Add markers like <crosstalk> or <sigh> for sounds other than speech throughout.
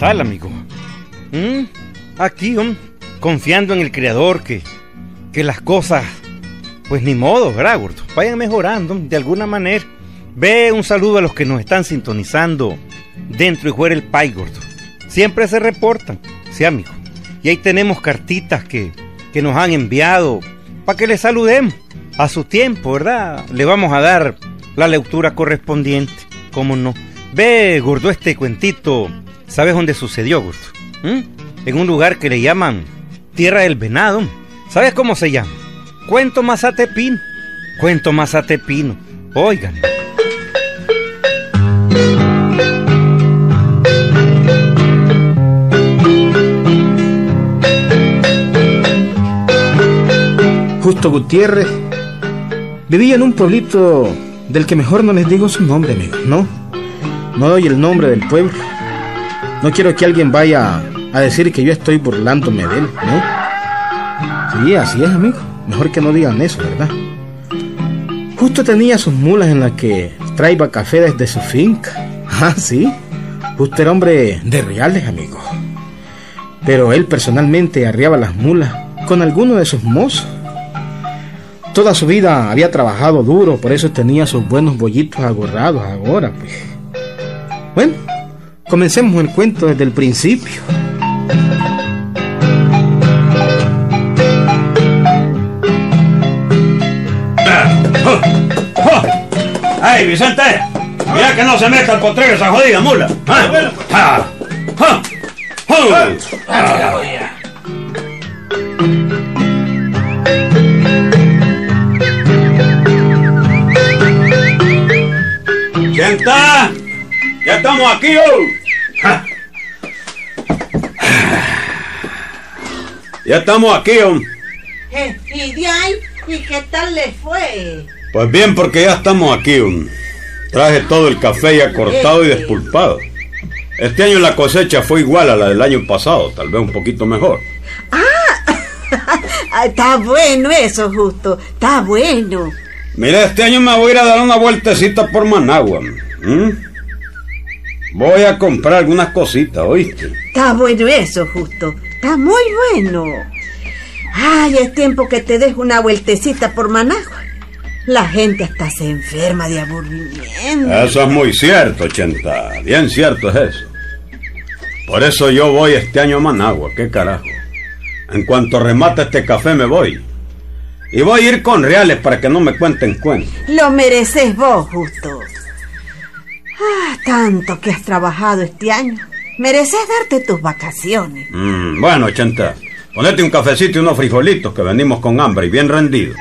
tal, amigo? ¿Mm? Aquí, confiando en el Creador que, que las cosas, pues ni modo, ¿verdad, gordo? Vayan mejorando de alguna manera. Ve un saludo a los que nos están sintonizando dentro y fuera el Pai, gordo. Siempre se reportan, sí, amigo. Y ahí tenemos cartitas que, que nos han enviado para que les saludemos a su tiempo, ¿verdad? Le vamos a dar la lectura correspondiente, ¿cómo no? Ve, gordo, este cuentito. ¿Sabes dónde sucedió, gordo? ¿Mm? En un lugar que le llaman Tierra del Venado. ¿Sabes cómo se llama? Cuento Mazatepino. Cuento Mazatepino. Oigan. Justo Gutiérrez vivía en un pueblito del que mejor no les digo su nombre, amigo, ¿no? No doy el nombre del pueblo. No quiero que alguien vaya a decir que yo estoy burlándome de él, ¿no? Sí, así es, amigo. Mejor que no digan eso, ¿verdad? Justo tenía sus mulas en las que traía café desde su finca. <laughs> Ah, sí. Justo era hombre de reales, amigo. Pero él personalmente arriaba las mulas con alguno de sus mozos. Toda su vida había trabajado duro, por eso tenía sus buenos bollitos agorrados ahora, pues. Bueno, comencemos el cuento desde el principio. ¡Ay, Vicente! Mira que no se meta el potrero esa jodida mula. ¿Ah? ¿Quién está? Ya estamos aquí, oh. Ya estamos aquí. Eh, ¿Y de ahí? ¿Y qué tal le fue? Pues bien, porque ya estamos aquí. oh. Traje todo el café ya cortado y despulpado. Este año la cosecha fue igual a la del año pasado, tal vez un poquito mejor. Ah, <laughs> está bueno eso, justo. Está bueno. Mira, este año me voy a ir a dar una vueltecita por Managua. ¿m? Voy a comprar algunas cositas, ¿oíste? Está bueno eso, justo. Está muy bueno. Ay, es tiempo que te des una vueltecita por Managua. La gente hasta se enferma de aburrimiento. Eso es muy cierto, Chenta. Bien cierto es eso. Por eso yo voy este año a Managua, qué carajo. En cuanto remate este café me voy. Y voy a ir con reales para que no me cuenten cuentos. Lo mereces vos, justo. Ah, tanto que has trabajado este año. Mereces darte tus vacaciones. Mm, bueno, Chenta, ponete un cafecito y unos frijolitos que venimos con hambre y bien rendidos.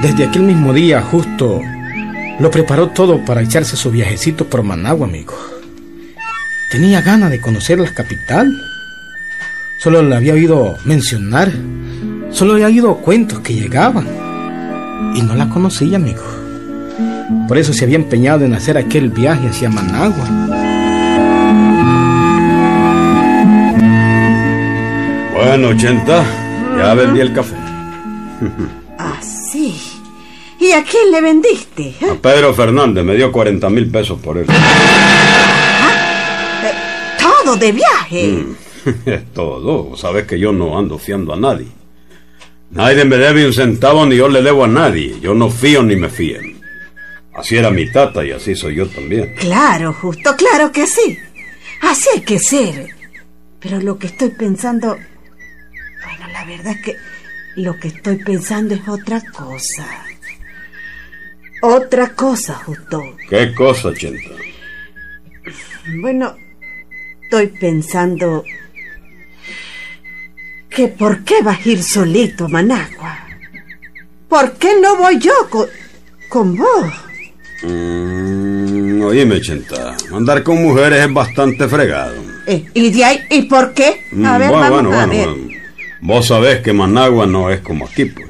Desde aquel mismo día, justo, lo preparó todo para echarse su viajecito por Managua, amigo. Tenía ganas de conocer la capital. Solo le había oído mencionar, solo había oído cuentos que llegaban. Y no la conocía, amigo. Por eso se había empeñado en hacer aquel viaje hacia Managua. Bueno, Chenta, ya vendí el café. <laughs> Así. ¿Y a quién le vendiste? A Pedro Fernández me dio 40 mil pesos por él. Eh, todo de viaje. Es <laughs> todo. Sabes que yo no ando fiando a nadie. Nadie me debe un centavo ni yo le debo a nadie. Yo no fío ni me fíen. Así era mi tata y así soy yo también. Claro, justo, claro que sí. Así hay que ser. Pero lo que estoy pensando... Bueno, la verdad es que lo que estoy pensando es otra cosa. Otra cosa, justo. ¿Qué cosa, Chenta? Bueno, estoy pensando que por qué vas a ir solito a Managua. ¿Por qué no voy yo con, con vos? Mm, oíme, Chenta. Andar con mujeres es bastante fregado. Eh, ¿Y de ahí? ¿Y por qué? Mm, A ver, bueno, vamos bueno, a bueno, ver. bueno. Vos sabés que Managua no es como aquí, pues.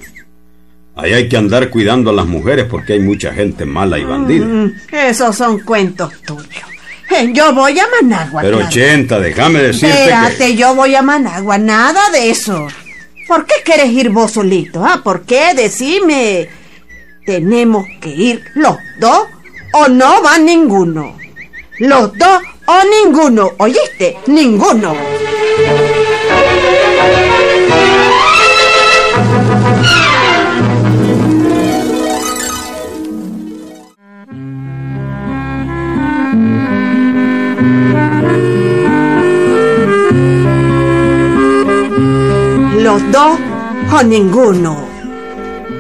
Ahí hay que andar cuidando a las mujeres porque hay mucha gente mala y bandida. Mm, esos son cuentos tuyos. Yo voy a Managua. Pero claro. ochenta, déjame decirte Espérate, que... yo voy a Managua, nada de eso. ¿Por qué quieres ir vos solito? ¿Ah? ¿Por qué? Decime. ¿Tenemos que ir los dos o no va ninguno? Los dos o ninguno, ¿oíste? Ninguno. Dos o ninguno.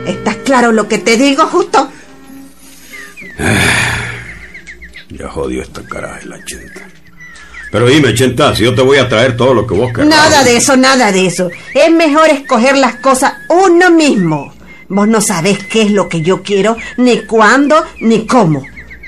¿Estás claro lo que te digo, justo? <sighs> Ya jodió esta caraja la ochenta. Pero dime, ochenta, si yo te voy a traer todo lo que vos querrás. Nada de eso, nada de eso. Es mejor escoger las cosas uno mismo. Vos no sabés qué es lo que yo quiero, ni cuándo, ni cómo.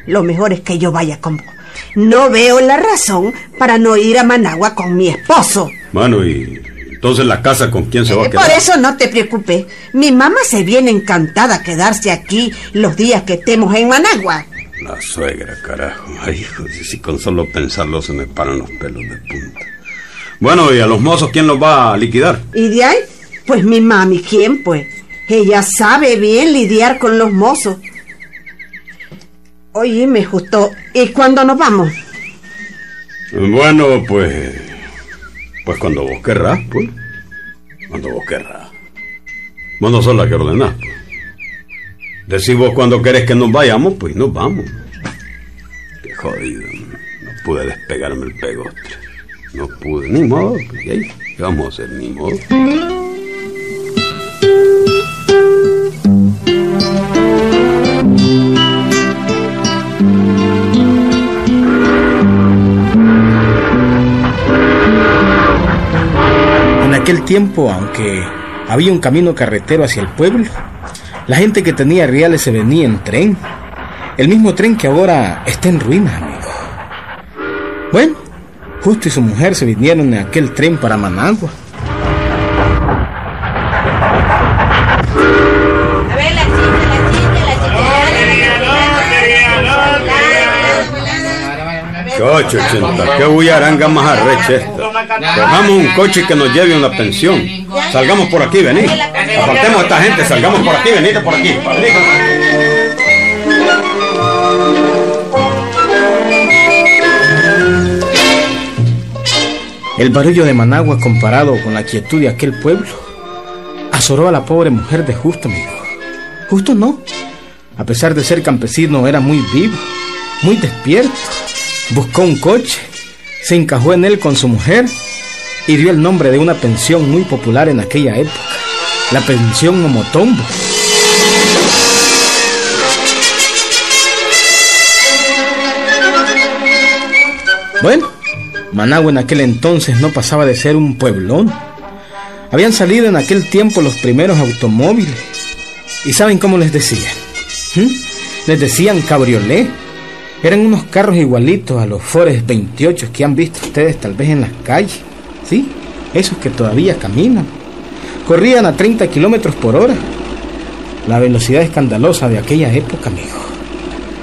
Lo mejor es que yo vaya con vos. No veo la razón para no ir a Managua con mi esposo. Mano, y entonces la casa con quién se va a Eh, quedar. Por eso no te preocupes. Mi mamá se viene encantada a quedarse aquí los días que estemos en Managua. La suegra, carajo. Ay, hijo, si, con solo pensarlo se me paran los pelos de punta. Bueno, ¿y a los mozos quién los va a liquidar? ¿Y de ahí? Pues mi mami, ¿quién pues? Ella sabe bien lidiar con los mozos. Oye, me justo. ¿Y cuándo nos vamos? Bueno, pues... Pues cuando vos querrás, pues. Cuando vos querrás. Vos no sos la que ordenás, pues. Decís vos cuando querés que nos vayamos, pues nos vamos. Qué jodido. No pude despegarme el pegoste. No pude. Ni modo. pues. ¿Qué vamos a hacer? Ni modo. Aquel tiempo, aunque había un camino carretero hacia el pueblo, la gente que tenía reales se venía en tren. El mismo tren que ahora está en ruinas, amigo. Bueno, justo y su mujer se vinieron en aquel tren para Managua. 880. Qué bullaranga más arrecha esta. Cojamos un coche que nos lleve a una pensión. Salgamos por aquí, venid. Apartemos a esta gente, salgamos por aquí, venid por aquí. El barullo de Managua comparado con la quietud de aquel pueblo azoró a la pobre mujer de Justo, amigo. Justo no. A pesar de ser campesino, era muy vivo, muy despierto Buscó un coche, se encajó en él con su mujer y dio el nombre de una pensión muy popular en aquella época, la pensión Momotombo. Bueno, Managua en aquel entonces no pasaba de ser un pueblón. Habían salido en aquel tiempo los primeros automóviles. ¿Y saben cómo les decían? ¿Mm? Les decían cabriolet. Eran unos carros igualitos a los Forest 28 que han visto ustedes tal vez en las calles. ¿Sí? Esos que todavía caminan. Corrían a 30 kilómetros por hora. La velocidad escandalosa de aquella época, amigo.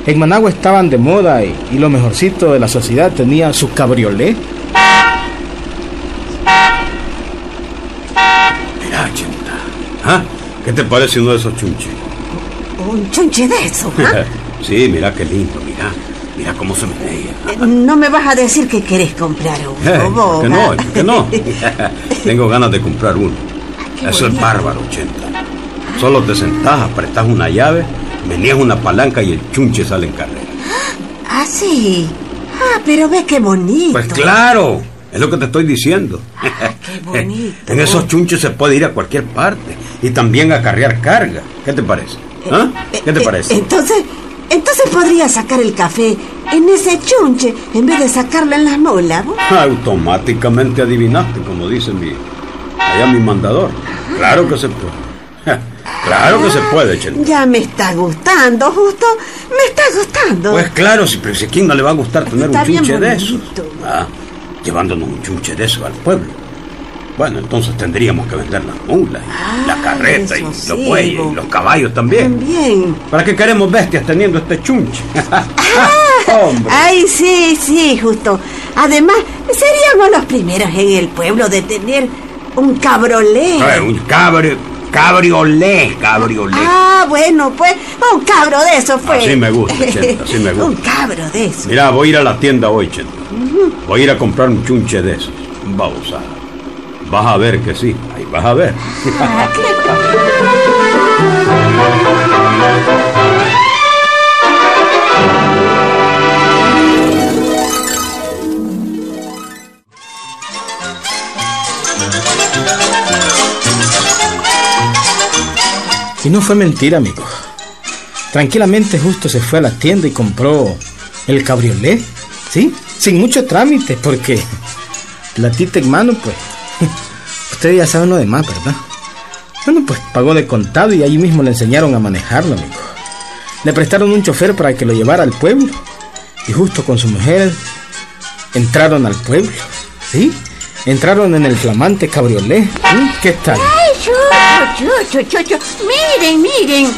En Managua estaban de moda y, y lo mejorcito de la sociedad tenía su cabriolet. Mira. ¿Ah? ¿Qué te parece uno de esos chunches? Un chunche de eso, ¿ah? <laughs> sí, mira qué lindo, mira. Mira cómo se menea. Eh, No me vas a decir que querés comprar uno, Eh, vos, ¿por qué no? ¿ah? ¿Por qué no? Tengo ganas de comprar uno. qué Eso es bárbaro, ochenta. Solo te sentás, apretás una llave, meneas una palanca y el chunche sale en carrera. <gasps> Ah, sí. Ah, pero ve qué bonito. Pues claro, es lo que te estoy diciendo. qué <laughs> bonito. En esos chunches se puede ir a cualquier parte y también a carrear carga. ¿Qué te parece? ¿Ah? ¿Qué te Eh, parece? Entonces, entonces podría sacar el café en ese chunche en vez de sacarlo en las mulas. ¿vos? Automáticamente adivinaste, como dice mi, allá mi mandador. Claro que se puede. Claro que se puede, Chente. Ya me está gustando, justo. Me está gustando. Pues claro, si, si a quién no le va a gustar tener Está un chunche de eso. Ah, llevándonos un chunche de eso al pueblo. Bueno, entonces tendríamos que vender las mulas, y Ah, la carreta, y los bueyes, bo. y los caballos también. También. ¿Para qué queremos bestias teniendo este chunche? <laughs> hombre. Ay, sí, sí, justo. Además, seríamos los primeros en el pueblo de tener un cabrolé. Un cabrio, cabriolé, cabriolé. Ah, bueno, pues un cabro de eso fue. Así me gusta, Chenta, así me <laughs> gusta. un cabro de eso. Mira, voy a ir a la tienda hoy, Chenta. Voy a ir a comprar un chunche de esos. Vamos a. Vas a ver que sí. Ahí vas a ver. Y no fue mentira, amigo. Tranquilamente justo se fue a la tienda y compró el cabriolet, ¿sí? Sin mucho trámite, porque la tita hermano, pues, <laughs> usted ya sabe lo demás, ¿verdad? Bueno, pues pagó de contado y ahí mismo le enseñaron a manejarlo, amigo. Le prestaron un chofer para que lo llevara al pueblo y justo con su mujer entraron al pueblo, ¿sí? Entraron en el flamante cabriolet. ¿sí? ¿Qué tal? Ay, chu, chu, chu. Miren, miren.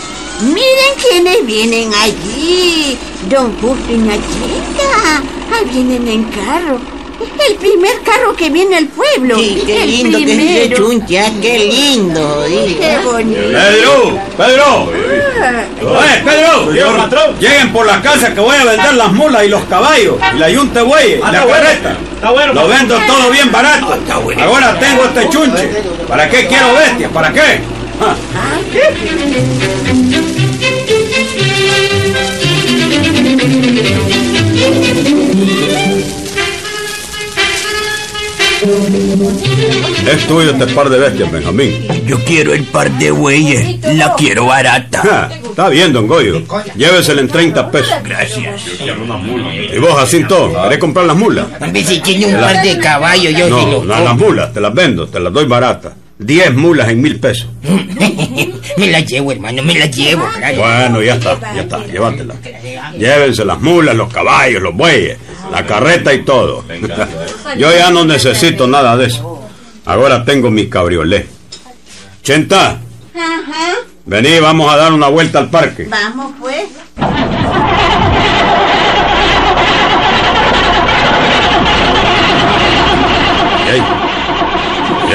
Miren quiénes vienen allí. Don Justo y Nachita. Ahí vienen en carro. El primer carro que viene al pueblo. Sí, qué el lindo que es primero. chunche, ah, qué lindo. Qué bonito. ¡Pedro! ¡Pedro! ¡Eh, Pedro! Lleguen por la casa que voy a vender las mulas y los caballos. Y la yunta de bueyes, y la carreta. Lo vendo todo bien barato. Ahora tengo este chunche. ¿Para qué quiero bestias? ¿Para qué? Ah. Es tuyo este par de bestias, Benjamín. Yo quiero el par de bueyes, la quiero barata. Ah, está bien, don Goyo. Llévesela en 30 pesos. Gracias. ¿Y vos, Jacinto, querés comprar las mulas? Hombre, si tiene un par de caballos, yo sí No, no, las mulas, te las vendo, te las doy baratas. 10 mulas en mil pesos. <laughs> me las llevo, hermano, me las llevo. gracias. Bueno, ya está, ya está, llévatelas. Llévense las mulas, los caballos, los bueyes, la carreta y todo. Yo ya no necesito nada de eso. Ahora tengo mi cabriolet. Chenta, Ajá. vení, vamos a dar una vuelta al parque. Vamos, pues. Ey,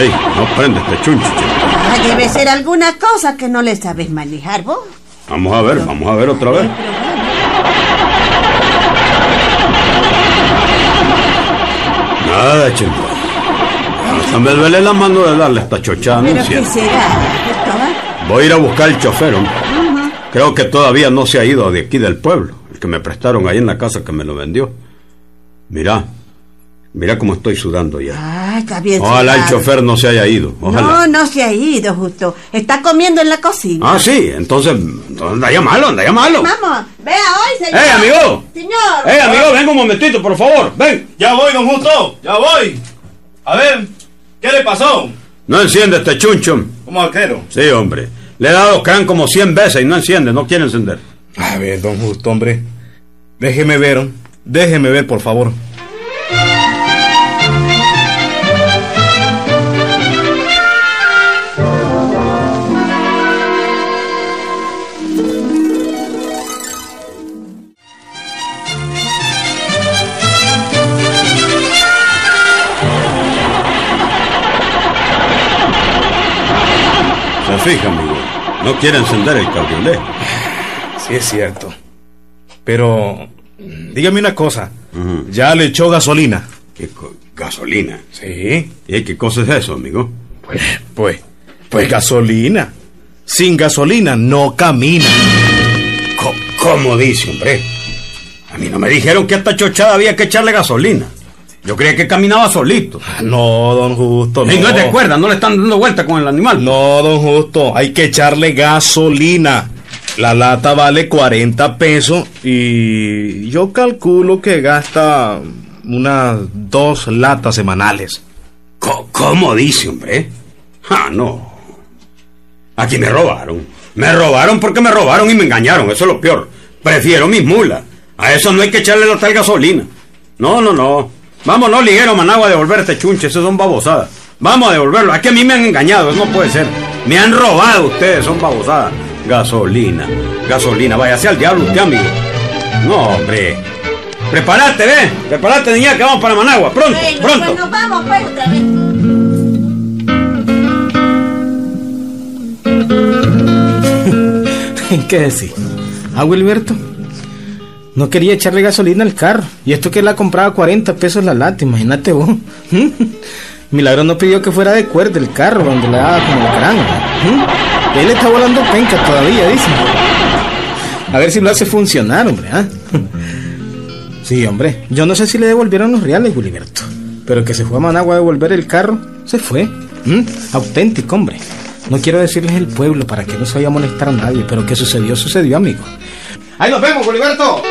ey, no prende este chuncho. Ah, debe ser alguna cosa que no le sabes manejar vos. Vamos a ver, vamos a ver otra vez. Nada, Chenta. Hasta me duele la mano de darle esta chochada Pero ¿qué será? Voy a ir a buscar el chofer, hombre. Creo que todavía no se ha ido de aquí del pueblo. El que me prestaron ahí en la casa que me lo vendió. Mira, mira cómo estoy sudando ya. Ah, está bien. Ojalá el chofer no se haya ido. No, Ojalá. no se ha ido, justo. Está comiendo en la cocina. Ah, sí, entonces, anda, llámalo, anda, llámalo. Vamos, vea hoy, señor. ¡Eh, amigo! Señor. ¡Eh, amigo, venga un momentito, por favor! ¡Ven! Ya voy, don Justo, ya voy. A ver, ¿qué le pasó? No enciende este chuncho. ¿Cómo arquero? Sí, hombre. Le he dado can como 100 veces y no enciende, no quiere encender. A ver, don Justo, hombre. Déjeme ver, déjeme ver, por favor. Fija, amigo. No quiere encender el cabriolet. Sí, es cierto. Pero, dígame una cosa. ¿Ya le echó gasolina? ¿Qué gasolina? Sí. ¿Y qué cosa es eso, amigo? Pues, pues, pues gasolina. Sin gasolina no camina. Co- ¿Cómo dice, hombre? A mí no me dijeron que a esta chochada había que echarle gasolina. Yo creía que caminaba solito. Ah, No, don Justo, no. Y no es de cuerda, no le están dando vuelta con el animal. No, don Justo, hay que echarle gasolina. La lata vale 40 pesos y yo calculo que gasta unas dos latas semanales. Co- ¿Cómo dice, hombre? Ah, no. Aquí me robaron. Me robaron porque me robaron y me engañaron. Eso es lo peor. Prefiero mis mulas. A eso no hay que echarle la tal gasolina. No, no, no. Vámonos, ligero, Managua, a devolver este chunche. Esos son babosadas. Vamos a devolverlo. Aquí a mí me han engañado. Eso no puede ser. Me han robado ustedes. Son babosadas. Gasolina. Gasolina. Váyase al diablo usted, amigo. No, hombre. Prepárate, ve. Prepárate, niña, que vamos para Managua. Pronto, Bueno, pronto. pues nos vamos pues otra vez. <laughs> ¿Qué decir? Ah, Wilberto. No quería echarle gasolina al carro. Y esto que la compraba a 40 pesos la lata, imagínate vos. Milagro no pidió que fuera de cuerda el carro, donde le daba como el cráneo. Él está volando penca todavía, dice. A ver si lo hace funcionar, hombre, ¿ah? <laughs> Sí, hombre. Yo no sé si le devolvieron los reales, Wilberto. Pero que se fue a Managua a devolver el carro, se fue. ¿Mm? Auténtico, hombre. No quiero decirles el pueblo para que no se vaya a molestar a nadie, pero que sucedió, sucedió, amigo. Ahí nos vemos, Wilberto.